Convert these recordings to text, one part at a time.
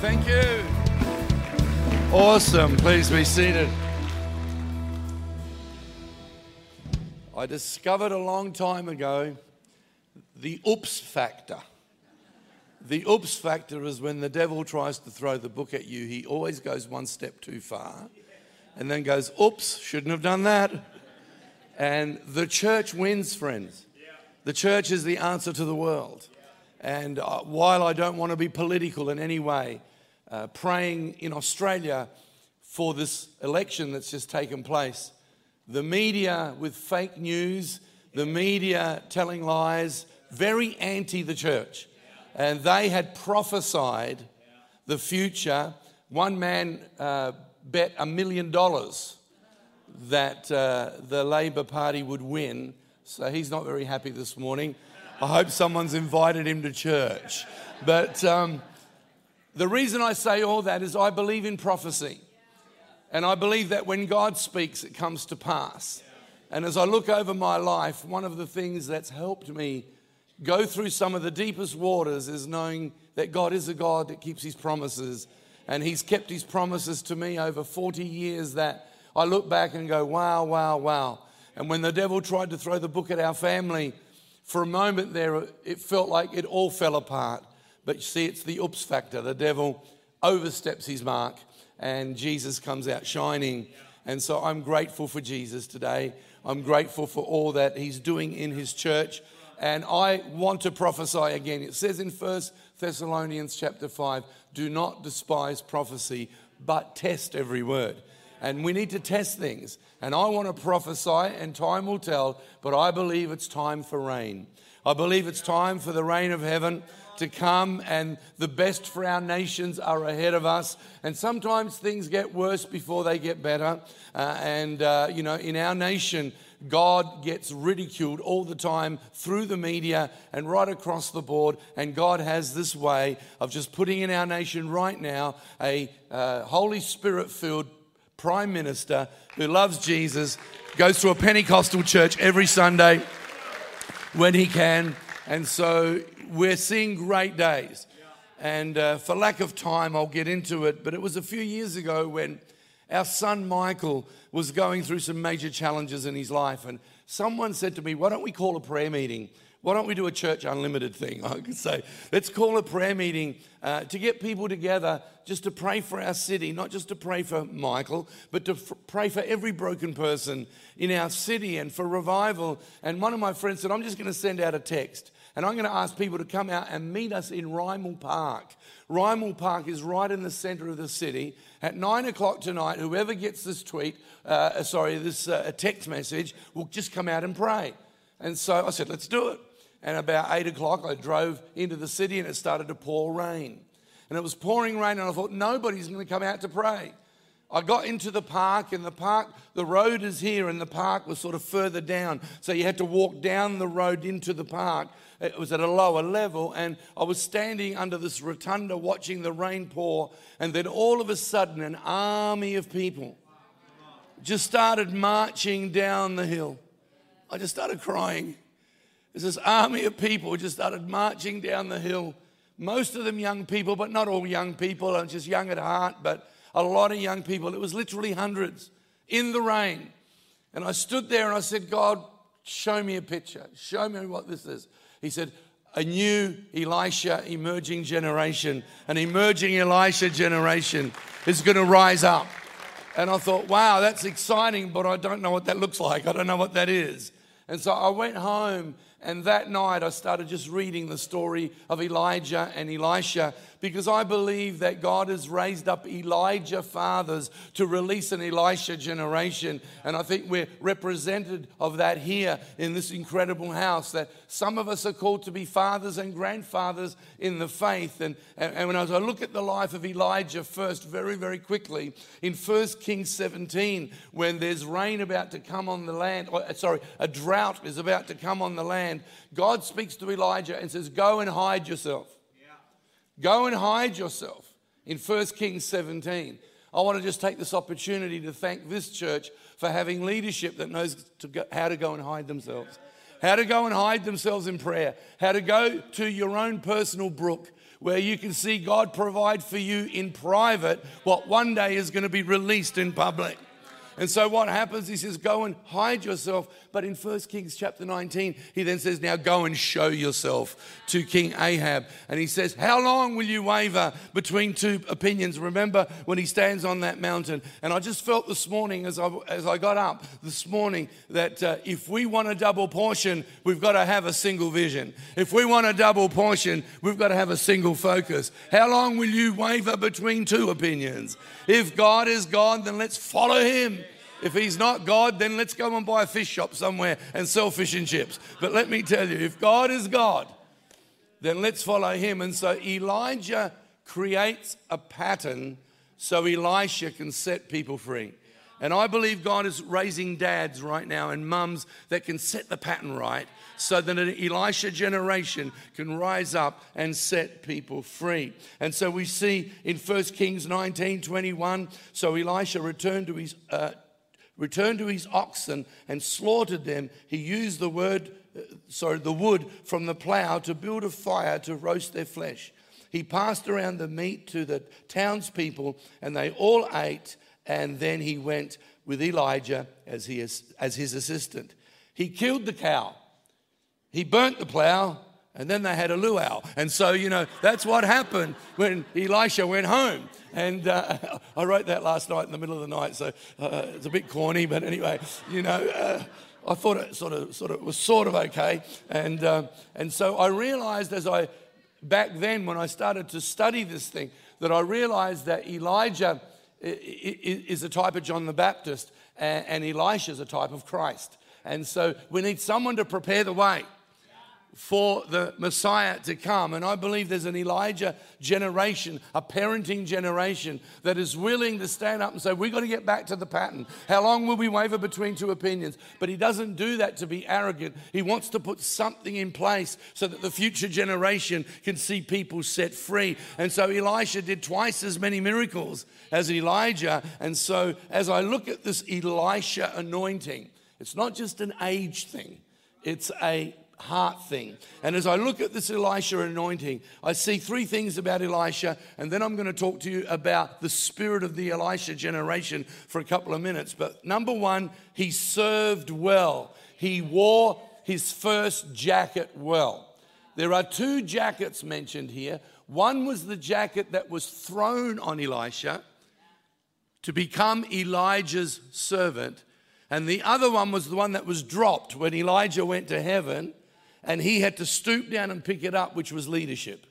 Thank you. Awesome. Please be seated. I discovered a long time ago the oops factor. The oops factor is when the devil tries to throw the book at you, he always goes one step too far and then goes, oops, shouldn't have done that. And the church wins, friends. The church is the answer to the world. And uh, while I don't want to be political in any way, uh, praying in Australia for this election that's just taken place, the media with fake news, the media telling lies, very anti the church. And they had prophesied the future. One man uh, bet a million dollars that uh, the Labor Party would win. So he's not very happy this morning. I hope someone's invited him to church. But um, the reason I say all that is I believe in prophecy. And I believe that when God speaks, it comes to pass. And as I look over my life, one of the things that's helped me go through some of the deepest waters is knowing that God is a God that keeps his promises. And he's kept his promises to me over 40 years that I look back and go, wow, wow, wow. And when the devil tried to throw the book at our family, for a moment there, it felt like it all fell apart. But you see, it's the oops factor. The devil oversteps his mark, and Jesus comes out shining. And so I'm grateful for Jesus today. I'm grateful for all that he's doing in his church. And I want to prophesy again. It says in First Thessalonians chapter 5 do not despise prophecy, but test every word and we need to test things. And I want to prophesy, and time will tell, but I believe it's time for rain. I believe it's time for the rain of heaven to come, and the best for our nations are ahead of us. And sometimes things get worse before they get better. Uh, and, uh, you know, in our nation, God gets ridiculed all the time through the media and right across the board. And God has this way of just putting in our nation right now a uh, Holy Spirit filled prime minister who loves Jesus, goes to a Pentecostal church every Sunday when he can. And so we're seeing great days. And uh, for lack of time, I'll get into it. But it was a few years ago when our son Michael was going through some major challenges in his life. And someone said to me, Why don't we call a prayer meeting? Why don't we do a church unlimited thing? I could say, let's call a prayer meeting uh, to get people together just to pray for our city, not just to pray for Michael, but to f- pray for every broken person in our city and for revival. And one of my friends said, I'm just going to send out a text and I'm going to ask people to come out and meet us in Rymill Park. Rymill Park is right in the center of the city. At nine o'clock tonight, whoever gets this tweet, uh, sorry, this uh, text message, will just come out and pray. And so I said, let's do it. And about eight o'clock, I drove into the city and it started to pour rain. And it was pouring rain, and I thought, nobody's going to come out to pray. I got into the park, and the park, the road is here, and the park was sort of further down. So you had to walk down the road into the park. It was at a lower level, and I was standing under this rotunda watching the rain pour, and then all of a sudden, an army of people just started marching down the hill. I just started crying. There's this army of people just started marching down the hill. Most of them young people, but not all young people. I'm just young at heart, but a lot of young people. It was literally hundreds in the rain. And I stood there and I said, God, show me a picture. Show me what this is. He said, a new Elisha emerging generation, an emerging Elisha generation is going to rise up. And I thought, wow, that's exciting, but I don't know what that looks like. I don't know what that is. And so I went home and that night, I started just reading the story of Elijah and Elisha because I believe that God has raised up Elijah fathers to release an Elisha generation. And I think we're represented of that here in this incredible house. That some of us are called to be fathers and grandfathers in the faith. And, and, and when I look at the life of Elijah first, very, very quickly, in 1 Kings 17, when there's rain about to come on the land, or, sorry, a drought is about to come on the land, God speaks to Elijah and says, Go and hide yourself. Go and hide yourself in 1 Kings 17. I want to just take this opportunity to thank this church for having leadership that knows to go, how to go and hide themselves. How to go and hide themselves in prayer. How to go to your own personal brook where you can see God provide for you in private what one day is going to be released in public. And so what happens? He says, Go and hide yourself. But in 1 Kings chapter 19, he then says, Now go and show yourself to King Ahab. And he says, How long will you waver between two opinions? Remember when he stands on that mountain. And I just felt this morning as I, as I got up this morning that uh, if we want a double portion, we've got to have a single vision. If we want a double portion, we've got to have a single focus. How long will you waver between two opinions? If God is God, then let's follow him. If he's not God, then let's go and buy a fish shop somewhere and sell fish and chips. But let me tell you, if God is God, then let's follow him. And so Elijah creates a pattern so Elisha can set people free. And I believe God is raising dads right now and mums that can set the pattern right so that an Elisha generation can rise up and set people free. And so we see in 1 Kings 19 21, so Elisha returned to his. Uh, returned to his oxen and slaughtered them, he used the word, uh, sorry, the wood from the plow to build a fire to roast their flesh. He passed around the meat to the townspeople, and they all ate. And then he went with Elijah as, he, as his assistant. He killed the cow. He burnt the plow, and then they had a luau. And so, you know, that's what happened when Elisha went home. And uh, I wrote that last night in the middle of the night, so uh, it's a bit corny, but anyway, you know, uh, I thought it sort of, sort of was sort of okay. And, uh, and so I realized as I, back then when I started to study this thing, that I realized that Elijah is a type of John the Baptist and Elisha is a type of Christ. And so we need someone to prepare the way for the Messiah to come. And I believe there's an Elijah generation, a parenting generation that is willing to stand up and say, We've got to get back to the pattern. How long will we waver between two opinions? But he doesn't do that to be arrogant. He wants to put something in place so that the future generation can see people set free. And so Elisha did twice as many miracles as Elijah. And so as I look at this Elisha anointing, it's not just an age thing, it's a heart thing. And as I look at this Elisha anointing, I see three things about Elisha, and then I'm going to talk to you about the spirit of the Elisha generation for a couple of minutes. But number one, he served well, he wore his first jacket well. There are two jackets mentioned here. One was the jacket that was thrown on Elisha to become Elijah's servant. And the other one was the one that was dropped when Elijah went to heaven and he had to stoop down and pick it up, which was leadership.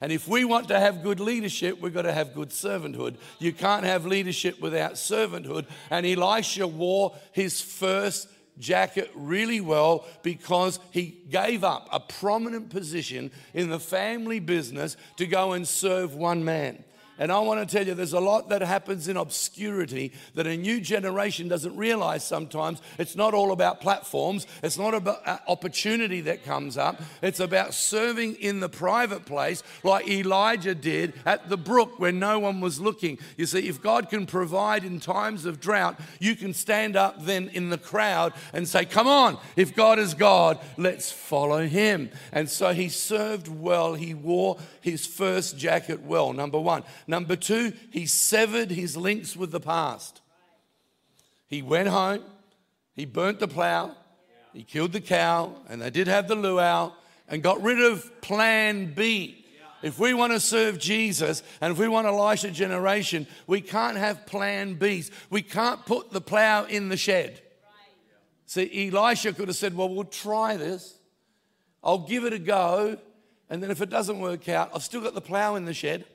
And if we want to have good leadership, we've got to have good servanthood. You can't have leadership without servanthood. And Elisha wore his first jacket really well because he gave up a prominent position in the family business to go and serve one man. And I want to tell you, there's a lot that happens in obscurity that a new generation doesn't realize sometimes. It's not all about platforms, it's not about uh, opportunity that comes up. It's about serving in the private place, like Elijah did at the brook where no one was looking. You see, if God can provide in times of drought, you can stand up then in the crowd and say, Come on, if God is God, let's follow him. And so he served well, he wore his first jacket well, number one. Number two, he severed his links with the past. He went home, he burnt the plow, he killed the cow, and they did have the luau, and got rid of plan B. If we want to serve Jesus and if we want Elisha generation, we can't have plan Bs. We can't put the plow in the shed. See, Elisha could have said, Well, we'll try this. I'll give it a go. And then if it doesn't work out, I've still got the plow in the shed.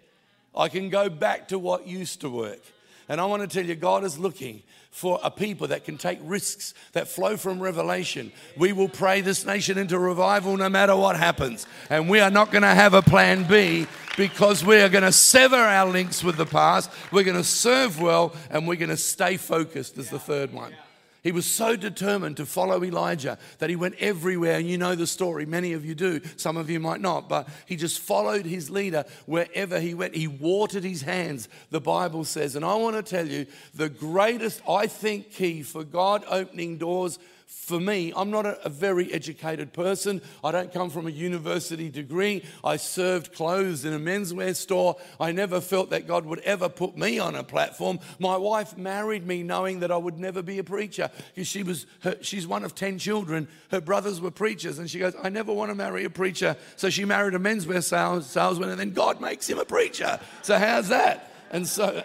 I can go back to what used to work. And I want to tell you, God is looking for a people that can take risks that flow from revelation. We will pray this nation into revival no matter what happens. And we are not going to have a plan B because we are going to sever our links with the past. We're going to serve well and we're going to stay focused, as the third one. He was so determined to follow Elijah that he went everywhere. And you know the story. Many of you do. Some of you might not. But he just followed his leader wherever he went. He watered his hands, the Bible says. And I want to tell you the greatest, I think, key for God opening doors for me, I'm not a, a, very educated person. I don't come from a university degree. I served clothes in a menswear store. I never felt that God would ever put me on a platform. My wife married me knowing that I would never be a preacher because she was her, she's one of 10 children. Her brothers were preachers and she goes, "I never want to marry a preacher." So she married a menswear sales, salesman and then God makes him a preacher. So how's that? And so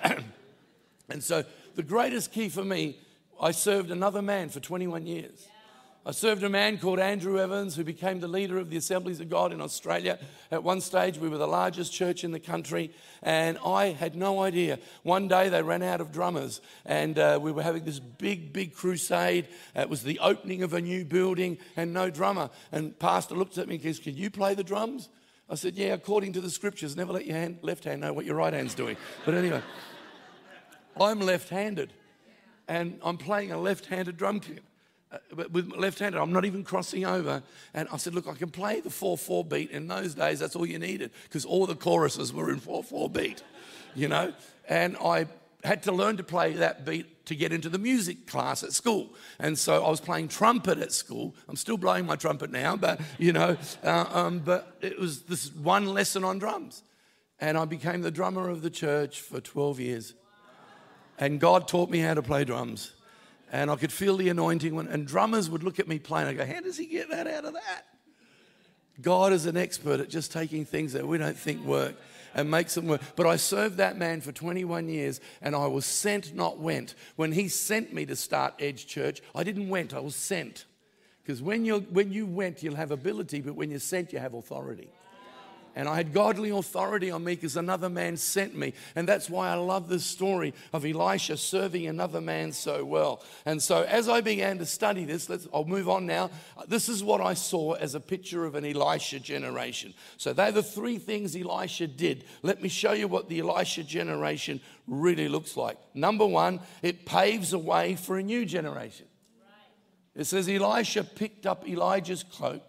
and so the greatest key for me I served another man for 21 years. I served a man called Andrew Evans, who became the leader of the Assemblies of God in Australia. At one stage, we were the largest church in the country, and I had no idea. One day, they ran out of drummers, and uh, we were having this big, big crusade. It was the opening of a new building, and no drummer. And Pastor looked at me and goes, Can you play the drums? I said, Yeah, according to the scriptures, never let your hand, left hand know what your right hand's doing. But anyway, I'm left handed and I'm playing a left-handed drum kit. Uh, with left-handed, I'm not even crossing over. And I said, look, I can play the 4-4 beat. In those days, that's all you needed because all the choruses were in 4-4 beat, you know. And I had to learn to play that beat to get into the music class at school. And so I was playing trumpet at school. I'm still blowing my trumpet now, but you know, uh, um, but it was this one lesson on drums. And I became the drummer of the church for 12 years. And God taught me how to play drums. And I could feel the anointing. When, and drummers would look at me playing. I go, How does he get that out of that? God is an expert at just taking things that we don't think work and makes them work. But I served that man for 21 years and I was sent, not went. When he sent me to start Edge Church, I didn't went, I was sent. Because when, you when you went, you'll have ability, but when you're sent, you have authority. And I had godly authority on me because another man sent me. And that's why I love this story of Elisha serving another man so well. And so as I began to study this, let's, I'll move on now. This is what I saw as a picture of an Elisha generation. So they're the three things Elisha did. Let me show you what the Elisha generation really looks like. Number one, it paves a way for a new generation. It says Elisha picked up Elijah's cloak,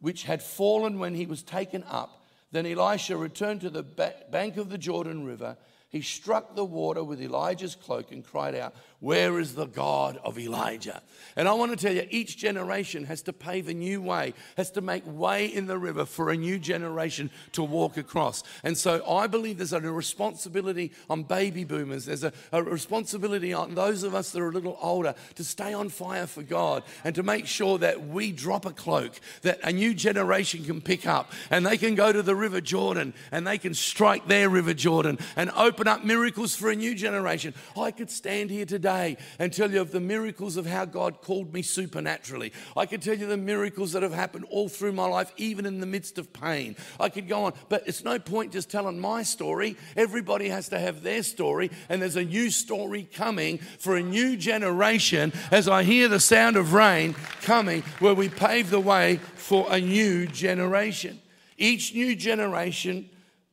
which had fallen when he was taken up then Elisha returned to the bank of the Jordan River. He struck the water with Elijah's cloak and cried out, where is the God of Elijah? And I want to tell you, each generation has to pave a new way, has to make way in the river for a new generation to walk across. And so I believe there's a responsibility on baby boomers, there's a, a responsibility on those of us that are a little older to stay on fire for God and to make sure that we drop a cloak that a new generation can pick up and they can go to the River Jordan and they can strike their River Jordan and open up miracles for a new generation. I could stand here today today and tell you of the miracles of how God called me supernaturally. I could tell you the miracles that have happened all through my life, even in the midst of pain. I could go on, but it's no point just telling my story. Everybody has to have their story, and there's a new story coming for a new generation as I hear the sound of rain coming, where we pave the way for a new generation. Each new generation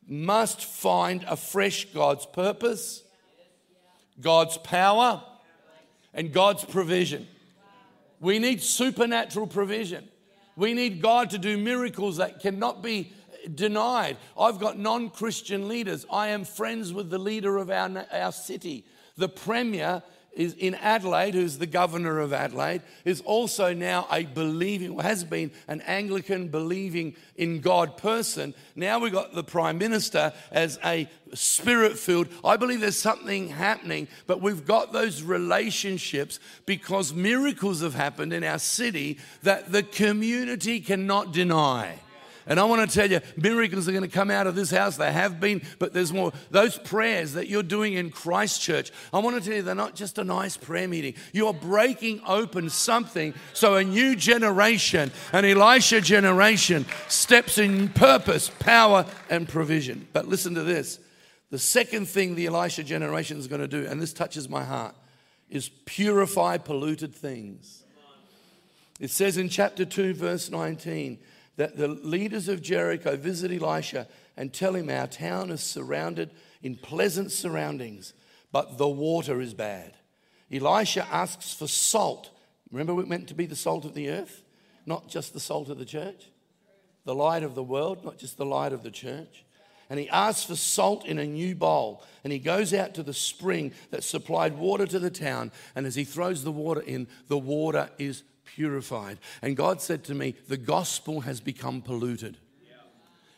must find afresh God's purpose, God's power, and God's provision. We need supernatural provision. We need God to do miracles that cannot be denied. I've got non Christian leaders. I am friends with the leader of our, our city. The premier is in Adelaide, who's the governor of Adelaide, is also now a believing, has been an Anglican believing in God person. Now we've got the Prime Minister as a spirit filled. I believe there's something happening, but we've got those relationships because miracles have happened in our city that the community cannot deny. And I want to tell you, miracles are going to come out of this house. They have been, but there's more. Those prayers that you're doing in Christchurch, I want to tell you, they're not just a nice prayer meeting. You're breaking open something so a new generation, an Elisha generation, steps in purpose, power, and provision. But listen to this. The second thing the Elisha generation is going to do, and this touches my heart, is purify polluted things. It says in chapter 2, verse 19, that the leaders of Jericho visit Elisha and tell him, Our town is surrounded in pleasant surroundings, but the water is bad. Elisha asks for salt. Remember, we're meant to be the salt of the earth, not just the salt of the church, the light of the world, not just the light of the church. And he asks for salt in a new bowl. And he goes out to the spring that supplied water to the town. And as he throws the water in, the water is purified. And God said to me, The gospel has become polluted.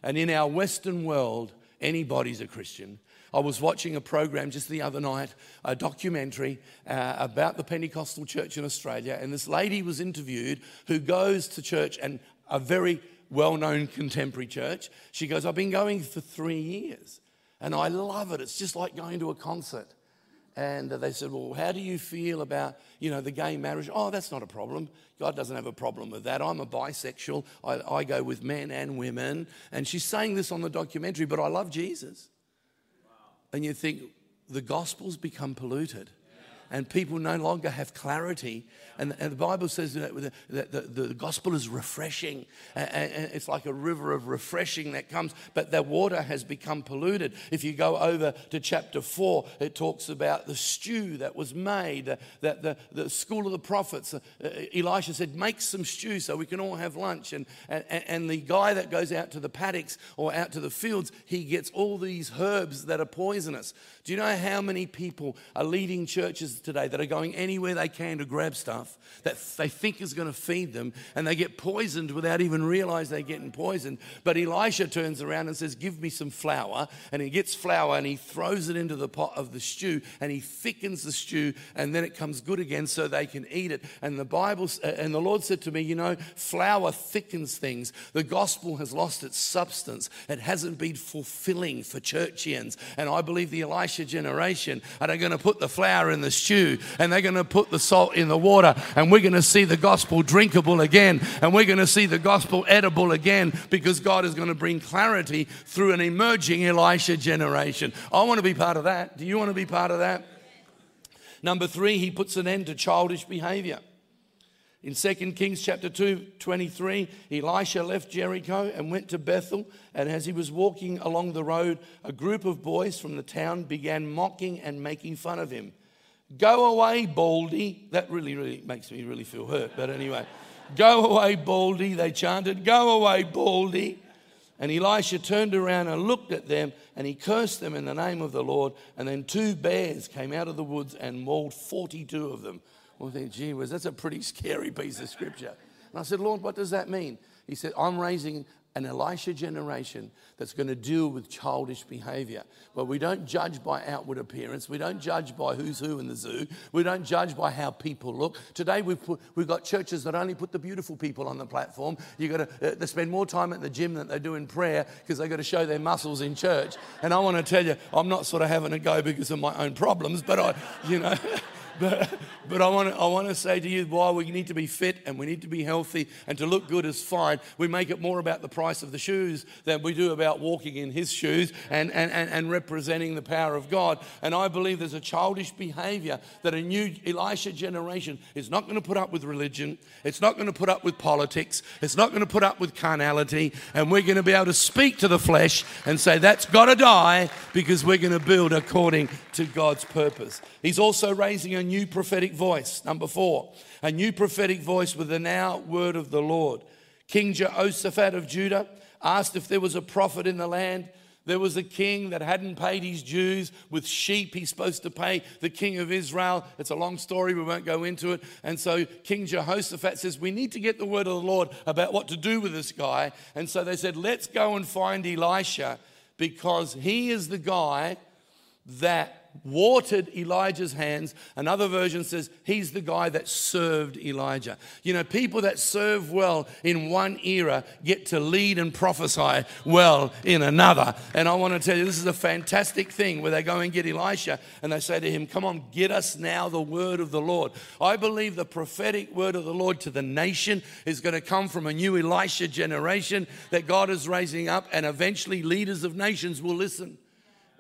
And in our Western world, anybody's a Christian. I was watching a program just the other night, a documentary uh, about the Pentecostal church in Australia, and this lady was interviewed who goes to church and a very well known contemporary church. She goes, I've been going for three years and I love it. It's just like going to a concert. And they said, Well, how do you feel about, you know, the gay marriage? Oh, that's not a problem. God doesn't have a problem with that. I'm a bisexual. I, I go with men and women. And she's saying this on the documentary, but I love Jesus. Wow. And you think, the gospel's become polluted and people no longer have clarity. And, and the Bible says that the, the, the, gospel is refreshing. And, it's like a river of refreshing that comes, but the water has become polluted. If you go over to chapter 4, it talks about the stew that was made, that the, the school of the prophets. Uh, Elisha said, Make some stew so we can all have lunch. And, and, and the guy that goes out to the paddocks or out to the fields, he gets all these herbs that are poisonous. Do you know how many people are leading churches today that are going anywhere they can to grab stuff that they think is going to feed them and they get poisoned without even realize they're getting poisoned? But Elisha turns around and says, Give me some flour. And he gets flour and he throws it into the pot of the stew and he thickens the stew and then it comes good again so they can eat it. And the Bible, uh, and the Lord said to me, You know, flour thickens things. The gospel has lost its substance, it hasn't been fulfilling for churchians. And I believe the Elisha Elisha generation are they going to put the flour in the stew and they're going to put the salt in the water and we're going to see the gospel drinkable again and we're going to see the gospel edible again because God is going to bring clarity through an emerging Elisha generation. I want to be part of that. Do you want to be part of that? Number three, he puts an end to childish behavior. In 2 Kings chapter 2, 23, Elisha left Jericho and went to Bethel. And as he was walking along the road, a group of boys from the town began mocking and making fun of him. Go away, Baldy. That really, really makes me really feel hurt. But anyway, go away, Baldy. They chanted, Go away, Baldy. And Elisha turned around and looked at them and he cursed them in the name of the Lord. And then two bears came out of the woods and mauled 42 of them. Well, I think, gee whiz, that's a pretty scary piece of scripture. And I said, Lord, what does that mean? He said, I'm raising an Elisha generation that's going to deal with childish behavior. But we don't judge by outward appearance. We don't judge by who's who in the zoo. We don't judge by how people look. Today we've, put, we've got churches that only put the beautiful people on the platform. You've got to uh, they spend more time at the gym than they do in prayer because they've got to show their muscles in church. And I want to tell you, I'm not sort of having a go because of my own problems, but I, you know. but, but I want to I want to say to you why we need to be fit and we need to be healthy and to look good is fine. We make it more about the price of the shoes than we do about walking in his shoes and, and, and, and representing the power of God. And I believe there's a childish behavior that a new Elisha generation is not going to put up with religion. It's not going to put up with politics. It's not going to put up with carnality. And we're going to be able to speak to the flesh and say, that's got to die because we're going to build according to God's purpose. He's also raising a new prophetic voice. Number four, a new prophetic voice with the now word of the Lord. King Jehoshaphat of Judah asked if there was a prophet in the land. There was a king that hadn't paid his dues with sheep. He's supposed to pay the king of Israel. It's a long story, we won't go into it. And so King Jehoshaphat says, We need to get the word of the Lord about what to do with this guy. And so they said, Let's go and find Elisha because he is the guy that watered Elijah's hands. Another version says he's the guy that served Elijah. You know, people that serve well in one era get to lead and prophesy well in another. And I want to tell you, this is a fantastic thing where they go and get Elisha and they say to him, Come on, get us now the word of the Lord. I believe the prophetic word of the Lord to the nation is going to come from a new Elisha generation that God is raising up, and eventually leaders of nations will listen.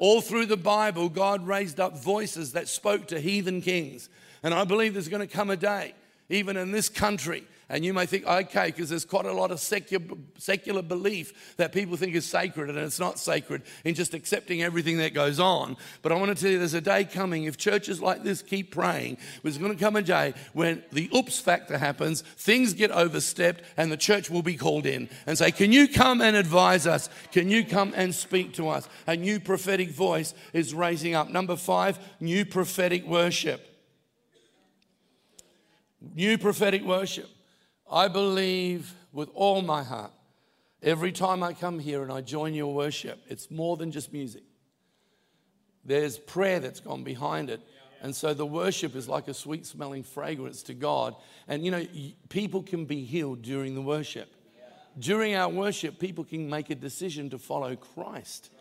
All through the Bible, God raised up voices that spoke to heathen kings. And I believe there's going to come a day, even in this country, and you may think, okay, because there's quite a lot of secular, secular belief that people think is sacred, and it's not sacred in just accepting everything that goes on. But I want to tell you, there's a day coming, if churches like this keep praying, there's going to come a day when the oops factor happens, things get overstepped, and the church will be called in and say, Can you come and advise us? Can you come and speak to us? A new prophetic voice is raising up. Number five, new prophetic worship. New prophetic worship. I believe with all my heart, every time I come here and I join your worship, it's more than just music. There's prayer that's gone behind it. And so the worship is like a sweet smelling fragrance to God. And you know, people can be healed during the worship. During our worship, people can make a decision to follow Christ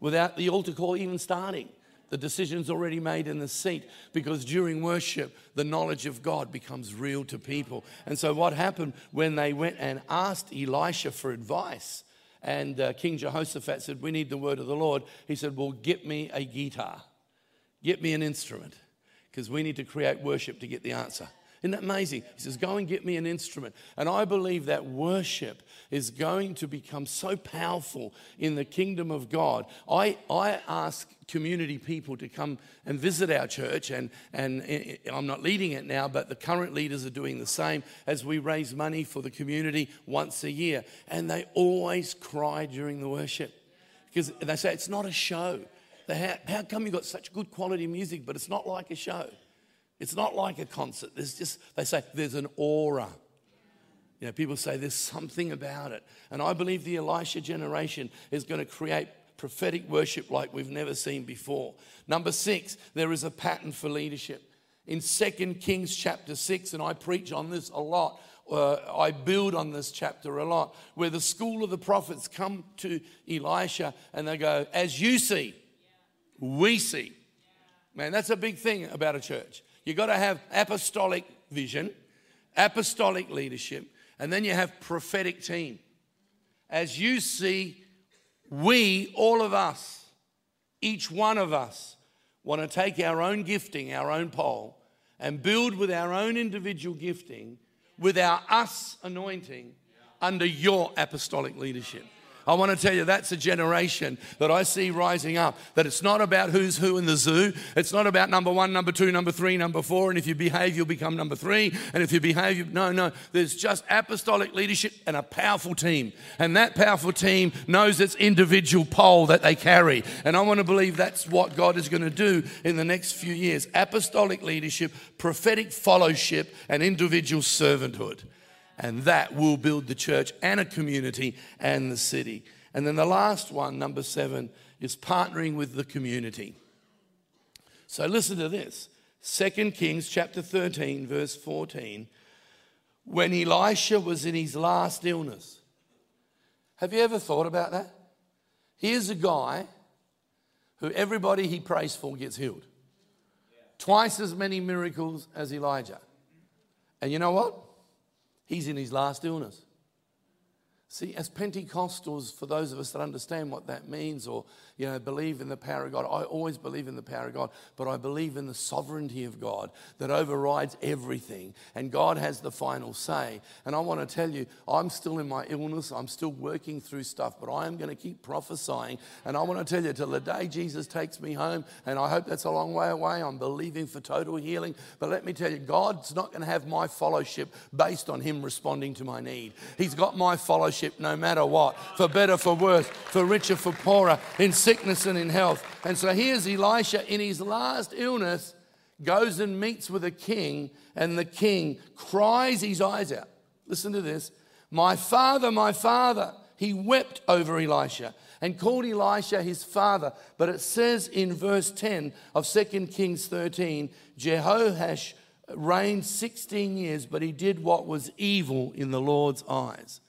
without the altar call even starting. The decision's already made in the seat because during worship, the knowledge of God becomes real to people. And so, what happened when they went and asked Elisha for advice? And uh, King Jehoshaphat said, We need the word of the Lord. He said, Well, get me a guitar, get me an instrument, because we need to create worship to get the answer. Isn't that amazing? He says, Go and get me an instrument. And I believe that worship is going to become so powerful in the kingdom of God. I, I ask community people to come and visit our church, and, and eh, eh, I'm not leading it now, but the current leaders are doing the same as we raise money for the community once a year. And they always cry during the worship because they say it's not a show. How, how come you got such good quality music, but it's not like a show? It's not like a concert. There's just, they say, there's an aura. You know, people say there's something about it. And I believe the Elisha generation is going to create prophetic worship like we've never seen before. Number six, there is a pattern for leadership. In 2 Kings chapter 6, and I preach on this a lot, uh, I build on this chapter a lot, where the school of the prophets come to Elisha and they go, As you see, we see. Man, that's a big thing about a church. You've got to have apostolic vision, apostolic leadership, and then you have prophetic team. As you see, we, all of us, each one of us, want to take our own gifting, our own pole, and build with our own individual gifting, with our us anointing, under your apostolic leadership. I want to tell you that's a generation that I see rising up. That it's not about who's who in the zoo. It's not about number one, number two, number three, number four. And if you behave, you'll become number three. And if you behave, you, no, no. There's just apostolic leadership and a powerful team. And that powerful team knows its individual pole that they carry. And I want to believe that's what God is going to do in the next few years apostolic leadership, prophetic fellowship, and individual servanthood and that will build the church and a community and the city. And then the last one, number seven, is partnering with the community. So listen to this 2 Kings chapter 13, verse 14. When Elisha was in his last illness. Have you ever thought about that? Here's a guy who everybody he prays for gets healed. Twice as many miracles as Elijah. And you know what? He's in his last illness. See, as Pentecostals, for those of us that understand what that means or you know, believe in the power of God. I always believe in the power of God, but I believe in the sovereignty of God that overrides everything. And God has the final say. And I want to tell you, I'm still in my illness. I'm still working through stuff, but I am going to keep prophesying. And I want to tell you, till the day Jesus takes me home, and I hope that's a long way away, I'm believing for total healing. But let me tell you, God's not going to have my fellowship based on Him responding to my need. He's got my fellowship no matter what, for better, for worse, for richer, for poorer. In sickness and in health. And so here's Elisha in his last illness, goes and meets with a king, and the king cries his eyes out. Listen to this My father, my father. He wept over Elisha and called Elisha his father. But it says in verse 10 of 2 Kings 13 Jehoash reigned 16 years, but he did what was evil in the Lord's eyes.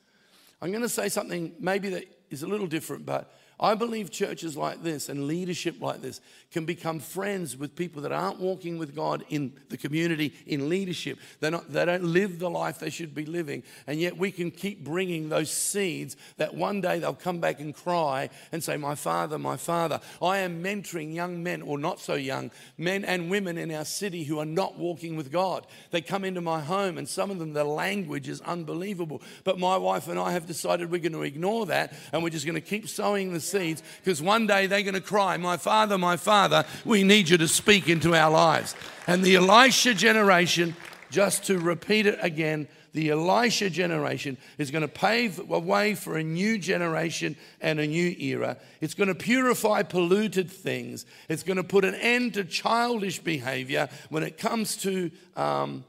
I'm going to say something maybe that is a little different, but I believe churches like this and leadership like this can become friends with people that aren't walking with God in the community, in leadership. They're not, they don't live the life they should be living. And yet we can keep bringing those seeds that one day they'll come back and cry and say, My father, my father. I am mentoring young men, or not so young, men and women in our city who are not walking with God. They come into my home, and some of them, the language is unbelievable. But my wife and I have decided we're going to ignore that and we're just going to keep sowing the seeds because one day they're going to cry, My father, my father, we need you to speak into our lives. And the Elisha generation, just to repeat it again, the Elisha generation is going to pave a way for a new generation and a new era. It's going to purify polluted things. It's going to put an end to childish behavior when it comes to um,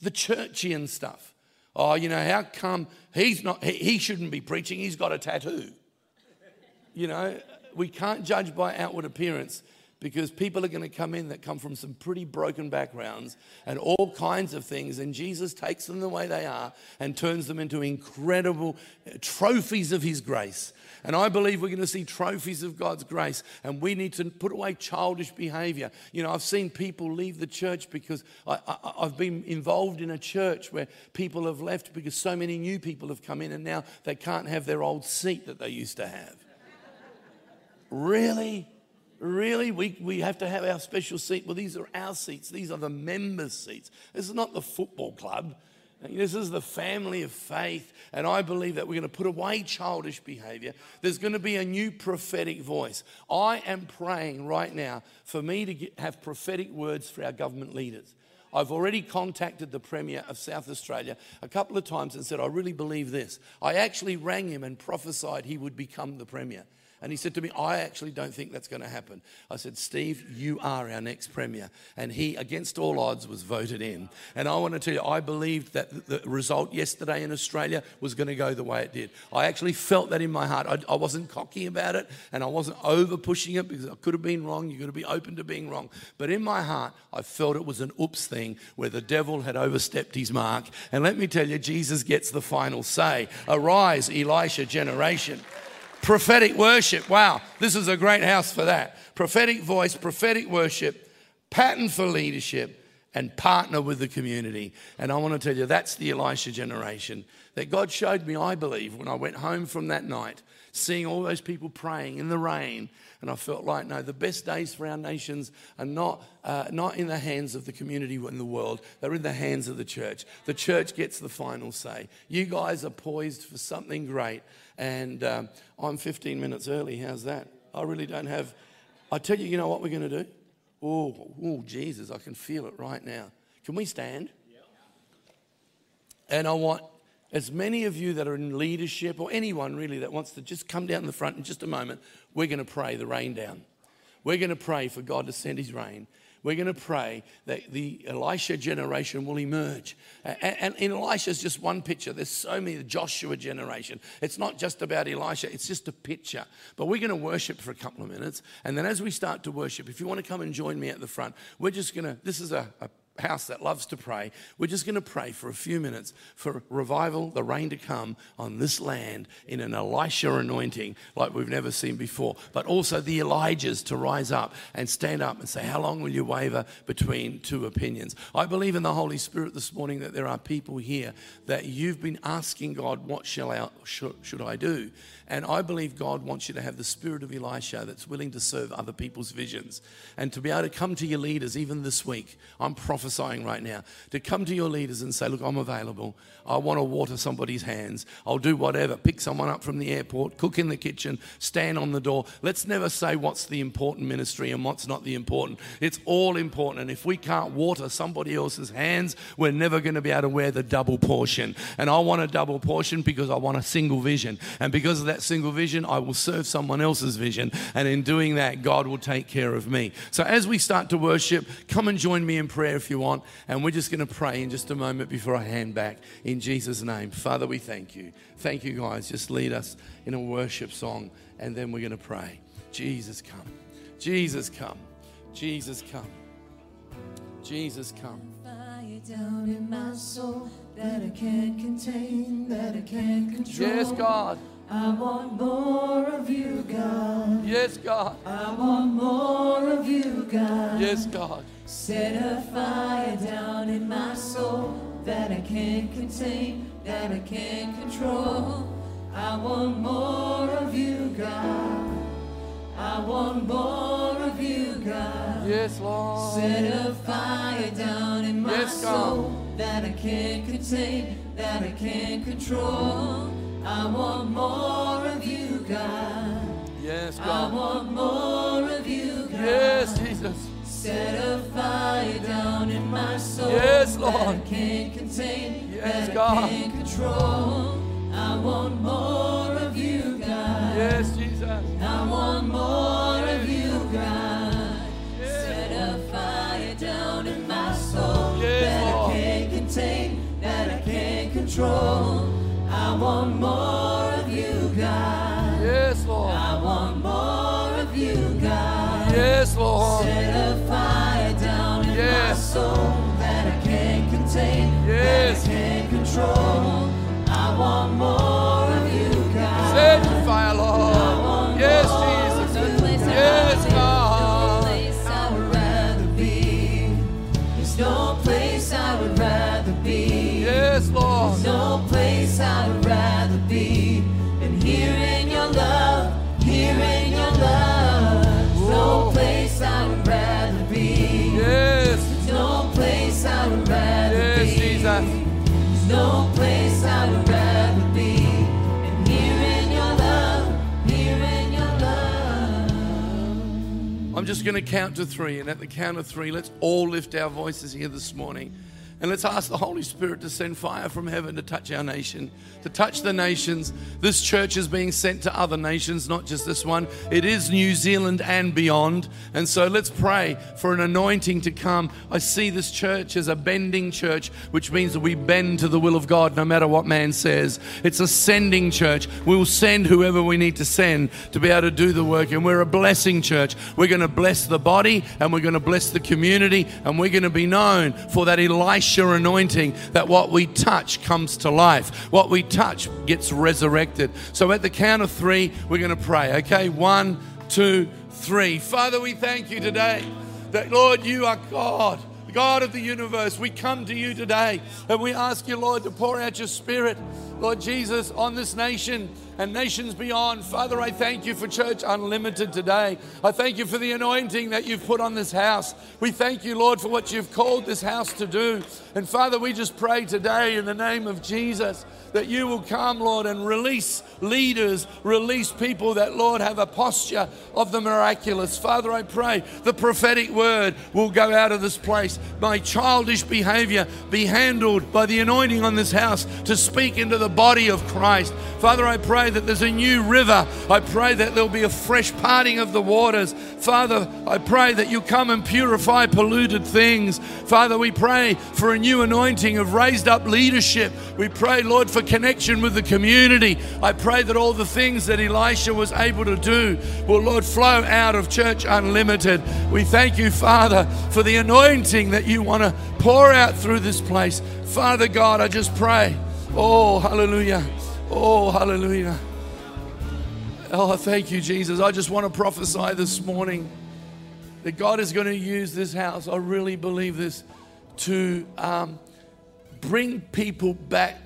the churchy and stuff. Oh, you know, how come he's not, he shouldn't be preaching, he's got a tattoo. You know, we can't judge by outward appearance because people are going to come in that come from some pretty broken backgrounds and all kinds of things. And Jesus takes them the way they are and turns them into incredible uh, trophies of His grace. And I believe we're going to see trophies of God's grace. And we need to put away childish behavior. You know, I've seen people leave the church because I, have been involved in a church where people have left because so many new people have come in and now they can't have their old seat that they used to have. Really? Really? We, we have to have our special seat? Well, these are our seats. These are the members' seats. This is not the football club. This is the family of faith. And I believe that we're going to put away childish behavior. There's going to be a new prophetic voice. I am praying right now for me to get, have prophetic words for our government leaders. I've already contacted the Premier of South Australia a couple of times and said, I really believe this. I actually rang him and prophesied he would become the Premier. And he said to me, I actually don't think that's going to happen. I said, Steve, you are our next Premier. And he, against all odds, was voted in. And I want to tell you, I believed that the result yesterday in Australia was going to go the way it did. I actually felt that in my heart. I, I wasn't cocky about it and I wasn't over pushing it because I could have been wrong. You've got to be open to being wrong. But in my heart, I felt it was an oops thing where the devil had overstepped his mark. And let me tell you, Jesus gets the final say. Arise, Elisha generation. Prophetic worship. Wow, this is a great house for that. Prophetic voice, prophetic worship, pattern for leadership, and partner with the community. And I want to tell you, that's the Elisha generation that God showed me, I believe, when I went home from that night, seeing all those people praying in the rain. And I felt like, no, the best days for our nations are not, uh, not in the hands of the community in the world, they're in the hands of the church. The church gets the final say. You guys are poised for something great and um, I'm 15 minutes early. How's that? I really don't have. I tell you, you know what we're going to do? Oh, oh, Jesus, I can feel it right now. Can we stand? And I want as many of you that are in leadership or anyone really that wants to just come down the front in just a moment, we're going to pray the rain down. We're going to pray for God to send his rain. We're going to pray that the Elisha generation will emerge. And, in Elisha is just one picture. There's so many, the Joshua generation. It's not just about Elisha, it's just a picture. But we're going to worship for a couple of minutes. And then as we start to worship, if you want to come and join me at the front, we're just going to, this is a, a house that loves to pray, we're just going to pray for a few minutes for revival, the rain to come on this land in an Elisha anointing like we've never seen before, but also the Elijahs to rise up and stand up and say, How long will you waver between two opinions? I believe in the Holy Spirit this morning that there are people here that you've been asking God, What shall I, should I do? And I believe God wants you to have the spirit of Elisha that's willing to serve other people's visions and to be able to come to your leaders even this week. I'm prophesying right now to come to your leaders and say, Look, I'm available. I want to water somebody's hands. I'll do whatever. Pick someone up from the airport, cook in the kitchen, stand on the door. Let's never say what's the important ministry and what's not the important. It's all important. And if we can't water somebody else's hands, we're never going to be able to wear the double portion. And I want a double portion because I want a single vision. And because of that single vision, I will serve someone else's vision. And in doing that, God will take care of me. So as we start to worship, come and join me in prayer if you want. And we're just going to pray in just a moment before I hand back in Jesus' name. Father, we thank you. Thank you, guys. Just lead us in a worship song, and then we're going to pray. Jesus, come. Jesus, come. Jesus, come. Jesus, come. Fire down in my soul that I can't contain, that I can't control. Yes, God. I want more of you, God. Yes, God. I want more of you, God. Yes, God. Set a fire down in my soul that I can't contain, that I can't control. I want more of you, God. I want more of you, God. Yes, Lord. Set a fire down in my yes, soul that I can't contain, that I can't control. I want more of you, God. Yes, God. I want more of you, God. Yes, Jesus. Set a fire down in my soul. Yes, Lord. That I can't contain. Yes, that God. I can't control. I want more of you, God. Yes, Jesus. I want more of you, God. Yes. Set a fire down in my soul. Yes, that Lord. I can't contain. That I can't control. I want more of you, God. Yes, Lord. Set a fire down in Yes. my soul that I can't contain, Yes. that I can't control. I want more of you, God. Set your fire, Lord. Yes, Jesus. Yes, God. place I would rather be. There's no place I would rather be. Yes, Lord. There's no place I would I'm just going to count to three, and at the count of three, let's all lift our voices here this morning. And let's ask the Holy Spirit to send fire from heaven to touch our nation, to touch the nations. This church is being sent to other nations, not just this one. It is New Zealand and beyond. And so let's pray for an anointing to come. I see this church as a bending church, which means that we bend to the will of God no matter what man says. It's a sending church. We will send whoever we need to send to be able to do the work. And we're a blessing church. We're going to bless the body and we're going to bless the community and we're going to be known for that Elisha anointing that what we touch comes to life. What we touch gets resurrected. So at the count of three, we're going to pray. Okay? One, two, three. Father, we thank you today that, Lord, you are God. God of the universe, we come to you today and we ask you, Lord, to pour out your spirit, Lord Jesus, on this nation and nations beyond. Father, I thank you for Church Unlimited today. I thank you for the anointing that you've put on this house. We thank you, Lord, for what you've called this house to do. And Father, we just pray today in the name of Jesus that you will come, Lord, and release leaders, release people that, Lord, have a posture of the miraculous. Father, I pray the prophetic word will go out of this place. My childish behavior be handled by the anointing on this house to speak into the body of Christ. Father, I pray that there's a new river. I pray that there'll be a fresh parting of the waters. Father, I pray that you come and purify polluted things. Father, we pray for a new anointing of raised up leadership. We pray, Lord, for connection with the community. I pray that all the things that Elisha was able to do will, Lord, flow out of Church Unlimited. We thank you, Father, for the anointing that you want to pour out through this place. Father God, I just pray. Oh, hallelujah. Oh, hallelujah. Oh, thank you, Jesus. I just want to prophesy this morning that God is going to use this house. I really believe this to um, bring people back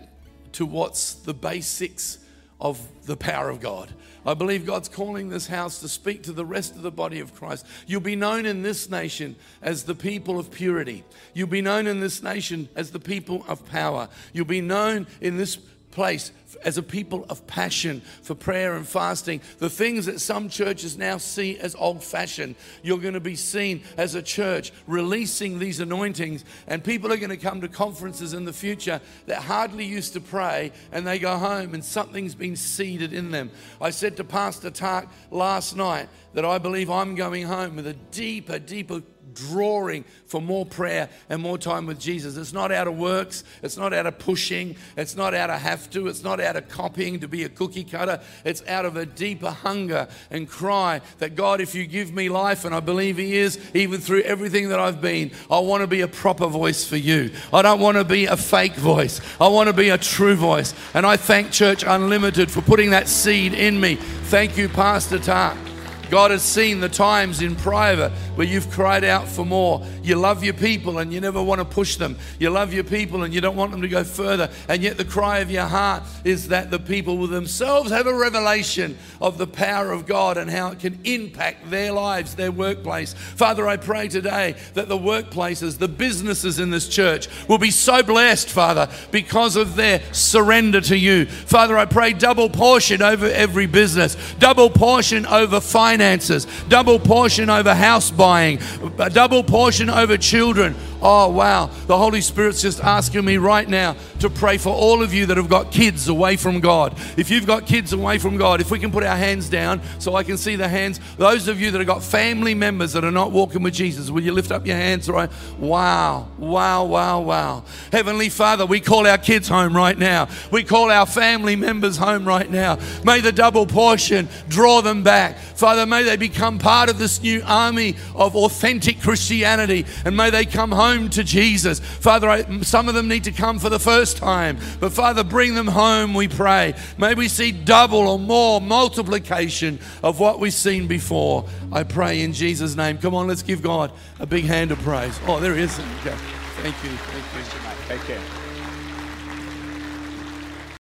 to what's the basics of the power of God. I believe God's calling this house to speak to the rest of the body of Christ. You'll be known in this nation as the people of purity. You'll be known in this nation as the people of power. You'll be known in this place as a people of passion for prayer and fasting. The things that some churches now see as old fashioned, you're going to be seen as a church releasing these anointings. And people are going to come to conferences in the future that hardly used to pray and they go home and something's been seeded in them. I said to Pastor Tak last night that I believe I'm going home with a deeper, deeper drawing for more prayer and more time with Jesus. It's not out of works, it's not out of pushing, it's not out of have to, it's not out of copying to be a cookie cutter. It's out of a deeper hunger and cry that God, if you give me life, and I believe He is, even through everything that I've been, I want to be a proper voice for you. I don't want to be a fake voice, I want to be a true voice. And I thank Church Unlimited for putting that seed in me. Thank you, Pastor Tak. God has seen the times in private where you've cried out for more. You love your people and you never want to push them. You love your people and you don't want them to go further. And yet, the cry of your heart is that the people will themselves have a revelation of the power of God and how it can impact their lives, their workplace. Father, I pray today that the workplaces, the businesses in this church will be so blessed, Father, because of their surrender to you. Father, I pray double portion over every business, double portion over finance finances, double portion over house buying, double portion over children. Oh, wow. The Holy Spirit's just asking me right now to pray for all of you that have got kids away from God. If you've got kids away from God, if we can put our hands down so I can see the hands. Those of you that have got family members that are not walking with Jesus, will you lift up your hands right? Wow, wow, wow, wow. Heavenly Father, we call our kids home right now. We call our family members home right now. May the double portion draw them back. Father, may they become part of this new army of authentic Christianity and may they come home to Jesus. Father, I, some of them need to come for the first time, but Father, bring them home, we pray. May we see double or more multiplication of what we've seen before. I pray in Jesus' name. Come on, let's give God a big hand of praise. Oh, there he is. Okay. Thank you. Thank you. Take care.